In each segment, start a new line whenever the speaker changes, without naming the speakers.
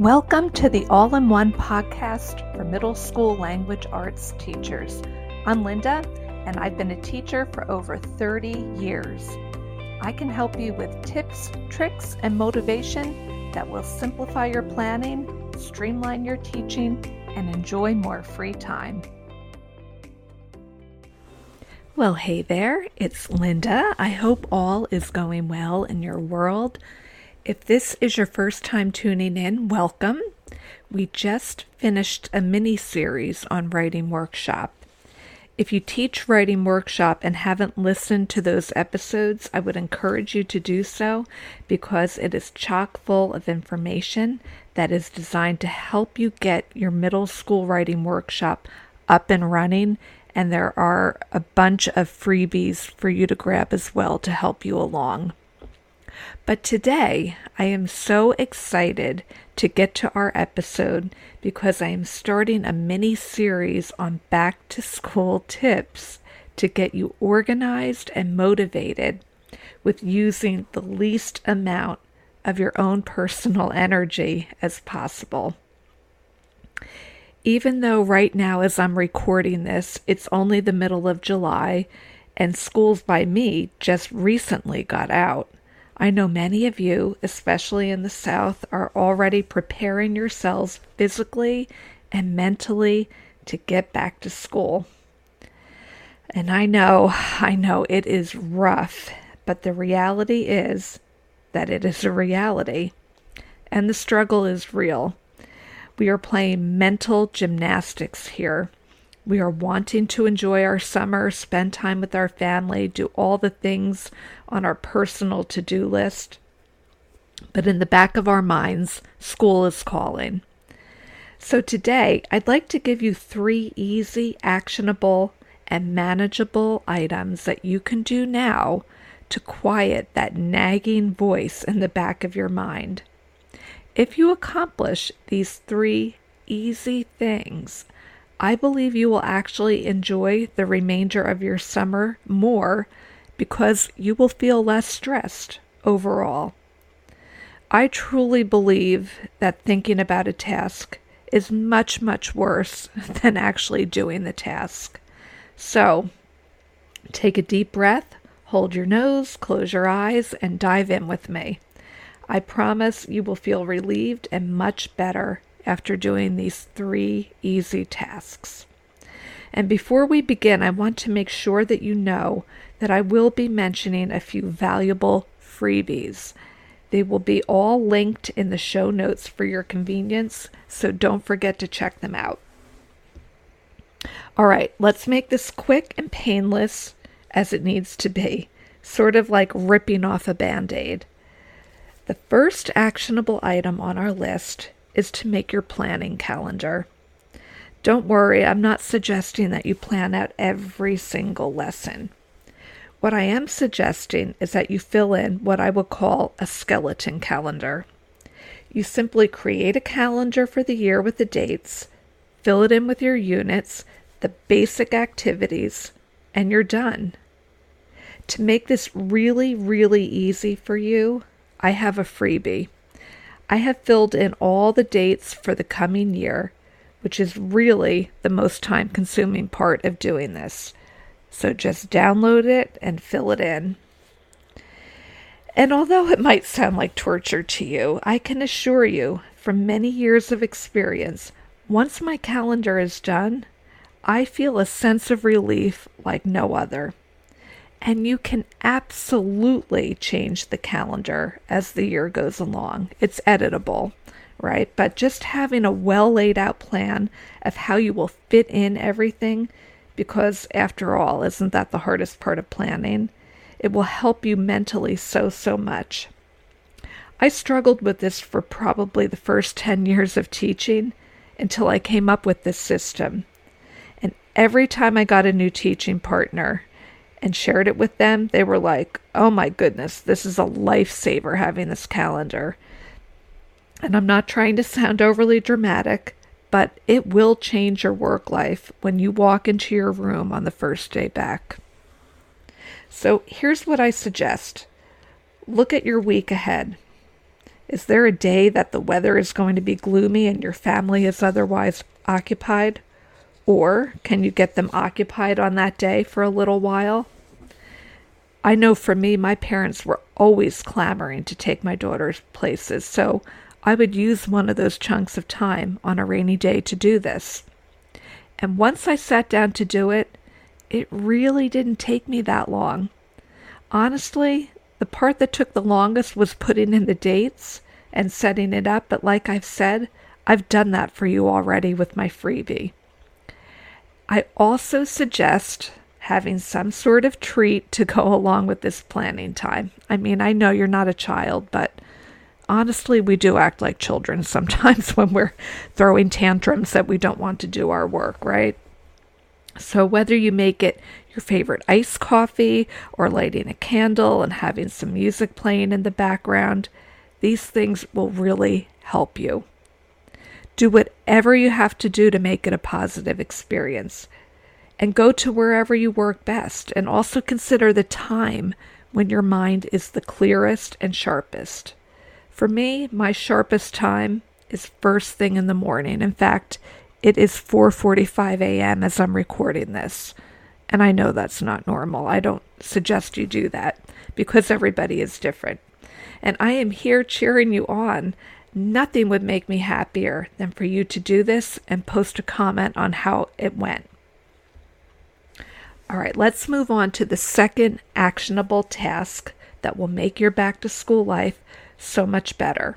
Welcome to the All in One podcast for middle school language arts teachers. I'm Linda, and I've been a teacher for over 30 years. I can help you with tips, tricks, and motivation that will simplify your planning, streamline your teaching, and enjoy more free time. Well, hey there, it's Linda. I hope all is going well in your world. If this is your first time tuning in, welcome. We just finished a mini series on Writing Workshop. If you teach Writing Workshop and haven't listened to those episodes, I would encourage you to do so because it is chock full of information that is designed to help you get your middle school writing workshop up and running. And there are a bunch of freebies for you to grab as well to help you along. But today, I am so excited to get to our episode because I am starting a mini series on back to school tips to get you organized and motivated with using the least amount of your own personal energy as possible. Even though right now, as I'm recording this, it's only the middle of July and schools by me just recently got out. I know many of you, especially in the South, are already preparing yourselves physically and mentally to get back to school. And I know, I know it is rough, but the reality is that it is a reality. And the struggle is real. We are playing mental gymnastics here. We are wanting to enjoy our summer, spend time with our family, do all the things on our personal to do list. But in the back of our minds, school is calling. So today, I'd like to give you three easy, actionable, and manageable items that you can do now to quiet that nagging voice in the back of your mind. If you accomplish these three easy things, I believe you will actually enjoy the remainder of your summer more because you will feel less stressed overall. I truly believe that thinking about a task is much, much worse than actually doing the task. So, take a deep breath, hold your nose, close your eyes, and dive in with me. I promise you will feel relieved and much better after doing these three easy tasks. And before we begin, I want to make sure that you know that I will be mentioning a few valuable freebies. They will be all linked in the show notes for your convenience, so don't forget to check them out. All right, let's make this quick and painless as it needs to be, sort of like ripping off a band aid. The first actionable item on our list is to make your planning calendar. Don't worry, I'm not suggesting that you plan out every single lesson. What I am suggesting is that you fill in what I would call a skeleton calendar. You simply create a calendar for the year with the dates, fill it in with your units, the basic activities, and you're done. To make this really, really easy for you, I have a freebie. I have filled in all the dates for the coming year, which is really the most time consuming part of doing this. So just download it and fill it in. And although it might sound like torture to you, I can assure you from many years of experience, once my calendar is done, I feel a sense of relief like no other. And you can absolutely change the calendar as the year goes along. It's editable, right? But just having a well laid out plan of how you will fit in everything, because after all, isn't that the hardest part of planning? It will help you mentally so, so much. I struggled with this for probably the first 10 years of teaching until I came up with this system. And every time I got a new teaching partner, and shared it with them, they were like, oh my goodness, this is a lifesaver having this calendar. And I'm not trying to sound overly dramatic, but it will change your work life when you walk into your room on the first day back. So here's what I suggest look at your week ahead. Is there a day that the weather is going to be gloomy and your family is otherwise occupied? Or can you get them occupied on that day for a little while? I know for me, my parents were always clamoring to take my daughters places, so I would use one of those chunks of time on a rainy day to do this. And once I sat down to do it, it really didn't take me that long. Honestly, the part that took the longest was putting in the dates and setting it up, but like I've said, I've done that for you already with my freebie. I also suggest having some sort of treat to go along with this planning time. I mean, I know you're not a child, but honestly, we do act like children sometimes when we're throwing tantrums that we don't want to do our work, right? So, whether you make it your favorite iced coffee or lighting a candle and having some music playing in the background, these things will really help you. Do whatever you have to do to make it a positive experience. And go to wherever you work best, and also consider the time when your mind is the clearest and sharpest. For me, my sharpest time is first thing in the morning. In fact, it is 4:45 a.m. as I'm recording this. And I know that's not normal. I don't suggest you do that because everybody is different. And I am here cheering you on. Nothing would make me happier than for you to do this and post a comment on how it went. All right, let's move on to the second actionable task that will make your back to school life so much better.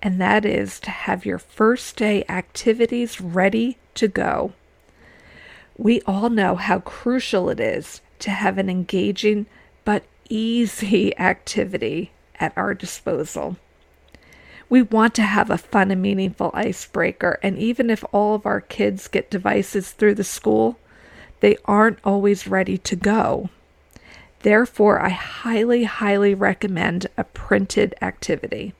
And that is to have your first day activities ready to go. We all know how crucial it is to have an engaging but easy activity at our disposal. We want to have a fun and meaningful icebreaker, and even if all of our kids get devices through the school, they aren't always ready to go. Therefore, I highly, highly recommend a printed activity.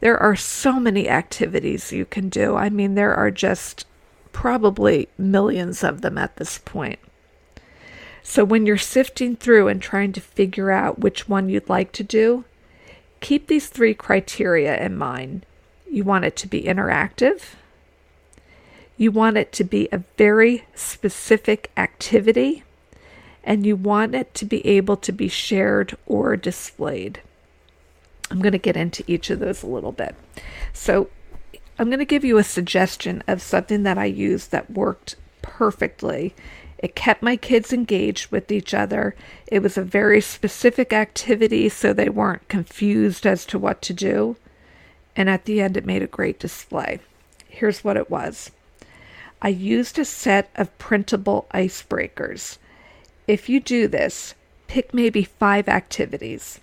There are so many activities you can do. I mean, there are just probably millions of them at this point. So, when you're sifting through and trying to figure out which one you'd like to do, keep these three criteria in mind. You want it to be interactive, you want it to be a very specific activity, and you want it to be able to be shared or displayed. I'm going to get into each of those a little bit. So, I'm going to give you a suggestion of something that I used that worked perfectly. It kept my kids engaged with each other. It was a very specific activity so they weren't confused as to what to do. And at the end, it made a great display. Here's what it was I used a set of printable icebreakers. If you do this, pick maybe five activities.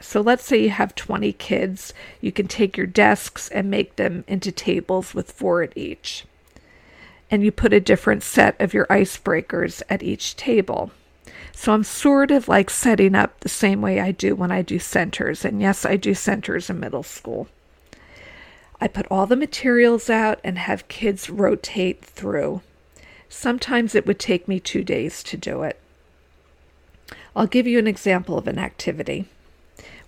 So let's say you have 20 kids, you can take your desks and make them into tables with four at each. And you put a different set of your icebreakers at each table. So I'm sort of like setting up the same way I do when I do centers. And yes, I do centers in middle school. I put all the materials out and have kids rotate through. Sometimes it would take me two days to do it. I'll give you an example of an activity.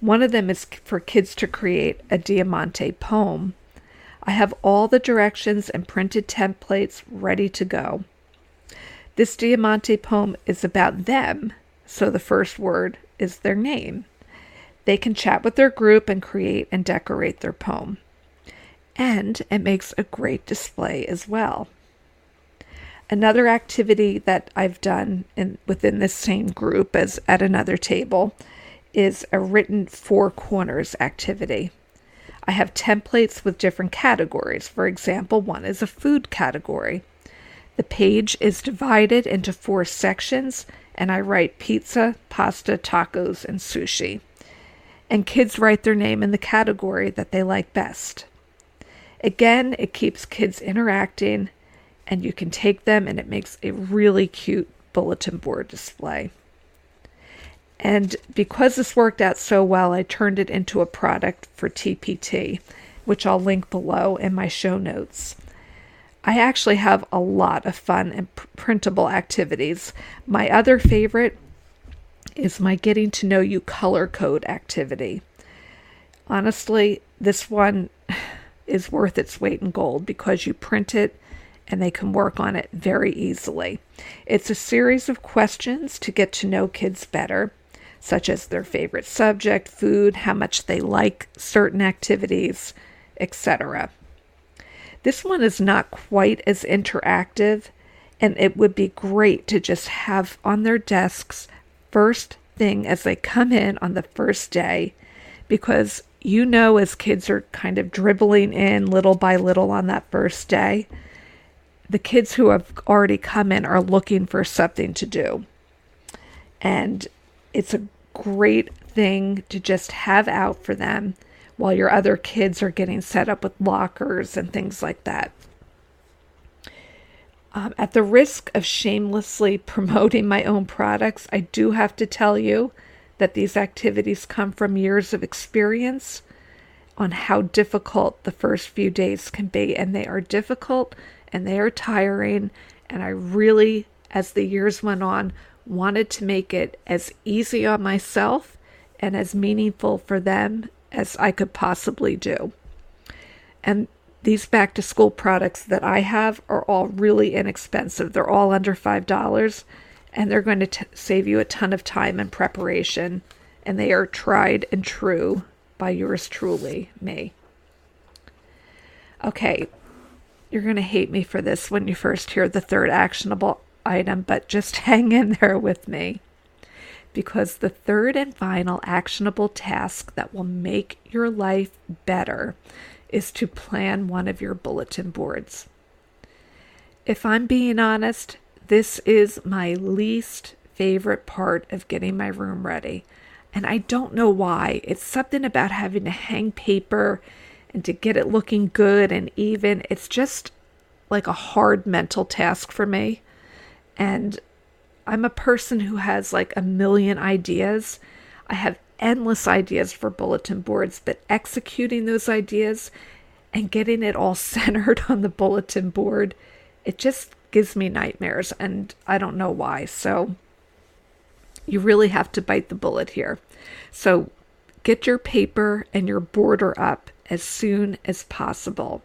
One of them is for kids to create a Diamante poem. I have all the directions and printed templates ready to go. This Diamante poem is about them, so the first word is their name. They can chat with their group and create and decorate their poem. And it makes a great display as well. Another activity that I've done in, within this same group as at another table is a written four corners activity. I have templates with different categories. For example, one is a food category. The page is divided into four sections, and I write pizza, pasta, tacos, and sushi. And kids write their name in the category that they like best. Again, it keeps kids interacting and you can take them and it makes a really cute bulletin board display. And because this worked out so well, I turned it into a product for TPT, which I'll link below in my show notes. I actually have a lot of fun and pr- printable activities. My other favorite is my getting to know you color code activity. Honestly, this one is worth its weight in gold because you print it and they can work on it very easily. It's a series of questions to get to know kids better, such as their favorite subject, food, how much they like certain activities, etc. This one is not quite as interactive, and it would be great to just have on their desks first thing as they come in on the first day because you know, as kids are kind of dribbling in little by little on that first day, the kids who have already come in are looking for something to do. And it's a great thing to just have out for them while your other kids are getting set up with lockers and things like that. Um, at the risk of shamelessly promoting my own products, I do have to tell you that these activities come from years of experience on how difficult the first few days can be. And they are difficult and they are tiring. And I really, as the years went on, wanted to make it as easy on myself and as meaningful for them as I could possibly do. And these back to school products that I have are all really inexpensive. They're all under $5 and they're going to t- save you a ton of time and preparation. And they are tried and true by yours truly, me. Okay, you're going to hate me for this when you first hear the third actionable item, but just hang in there with me. Because the third and final actionable task that will make your life better is to plan one of your bulletin boards. If I'm being honest, this is my least favorite part of getting my room ready. And I don't know why. It's something about having to hang paper and to get it looking good and even. It's just like a hard mental task for me. And I'm a person who has like a million ideas. I have endless ideas for bulletin boards, but executing those ideas and getting it all centered on the bulletin board, it just gives me nightmares, and I don't know why. So you really have to bite the bullet here. So get your paper and your border up as soon as possible.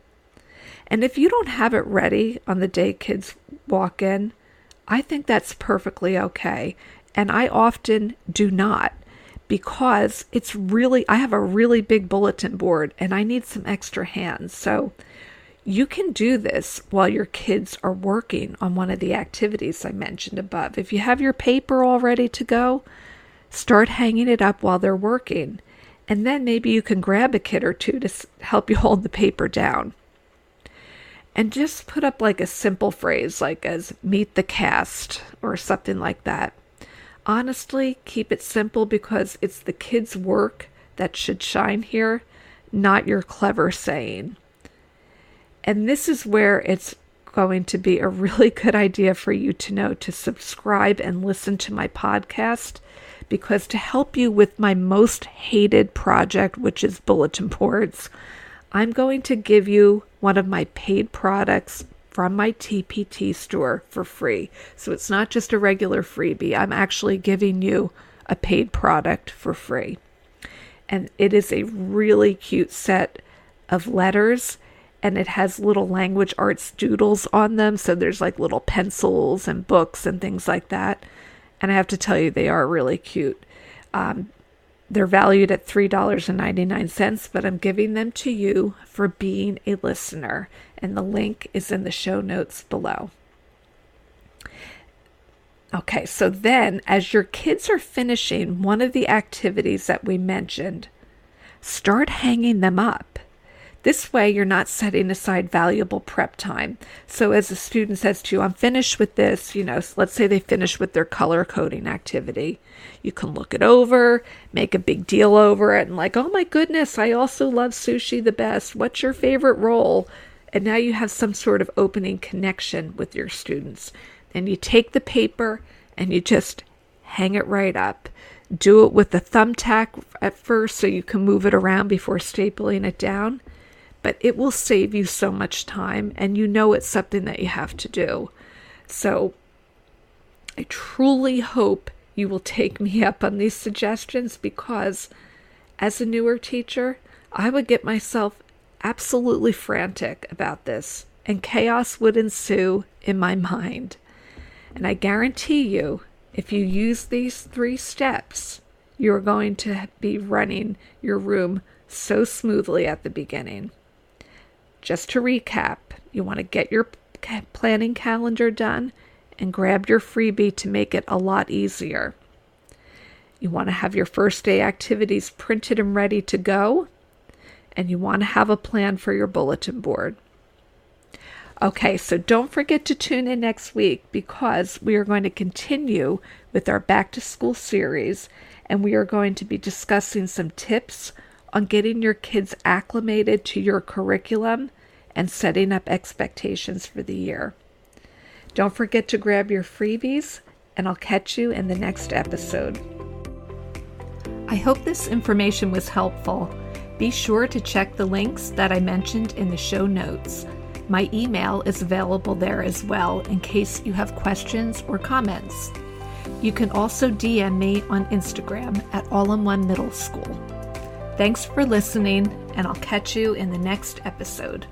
And if you don't have it ready on the day kids walk in, I think that's perfectly okay. And I often do not because it's really, I have a really big bulletin board and I need some extra hands. So you can do this while your kids are working on one of the activities I mentioned above. If you have your paper all ready to go, start hanging it up while they're working. And then maybe you can grab a kid or two to help you hold the paper down. And just put up like a simple phrase like as meet the cast or something like that. Honestly, keep it simple because it's the kids' work that should shine here, not your clever saying. And this is where it's going to be a really good idea for you to know to subscribe and listen to my podcast because to help you with my most hated project, which is bulletin boards, I'm going to give you one of my paid products from my TPT store for free. So it's not just a regular freebie, I'm actually giving you a paid product for free. And it is a really cute set of letters and it has little language arts doodles on them. So there's like little pencils and books and things like that. And I have to tell you, they are really cute. Um, they're valued at $3.99, but I'm giving them to you for being a listener. And the link is in the show notes below. Okay, so then as your kids are finishing one of the activities that we mentioned, start hanging them up. This way, you're not setting aside valuable prep time. So, as a student says to you, I'm finished with this, you know, let's say they finish with their color coding activity. You can look it over, make a big deal over it, and like, oh my goodness, I also love sushi the best. What's your favorite roll? And now you have some sort of opening connection with your students. Then you take the paper and you just hang it right up. Do it with a thumbtack at first so you can move it around before stapling it down but it will save you so much time and you know it's something that you have to do. So I truly hope you will take me up on these suggestions because as a newer teacher, I would get myself absolutely frantic about this, and chaos would ensue in my mind. And I guarantee you, if you use these three steps, you're going to be running your room so smoothly at the beginning. Just to recap, you want to get your planning calendar done and grab your freebie to make it a lot easier. You want to have your first day activities printed and ready to go, and you want to have a plan for your bulletin board. Okay, so don't forget to tune in next week because we are going to continue with our back to school series and we are going to be discussing some tips on getting your kids acclimated to your curriculum and setting up expectations for the year. Don't forget to grab your freebies, and I'll catch you in the next episode. I hope this information was helpful. Be sure to check the links that I mentioned in the show notes. My email is available there as well in case you have questions or comments. You can also DM me on Instagram at All in One Middle School. Thanks for listening, and I'll catch you in the next episode.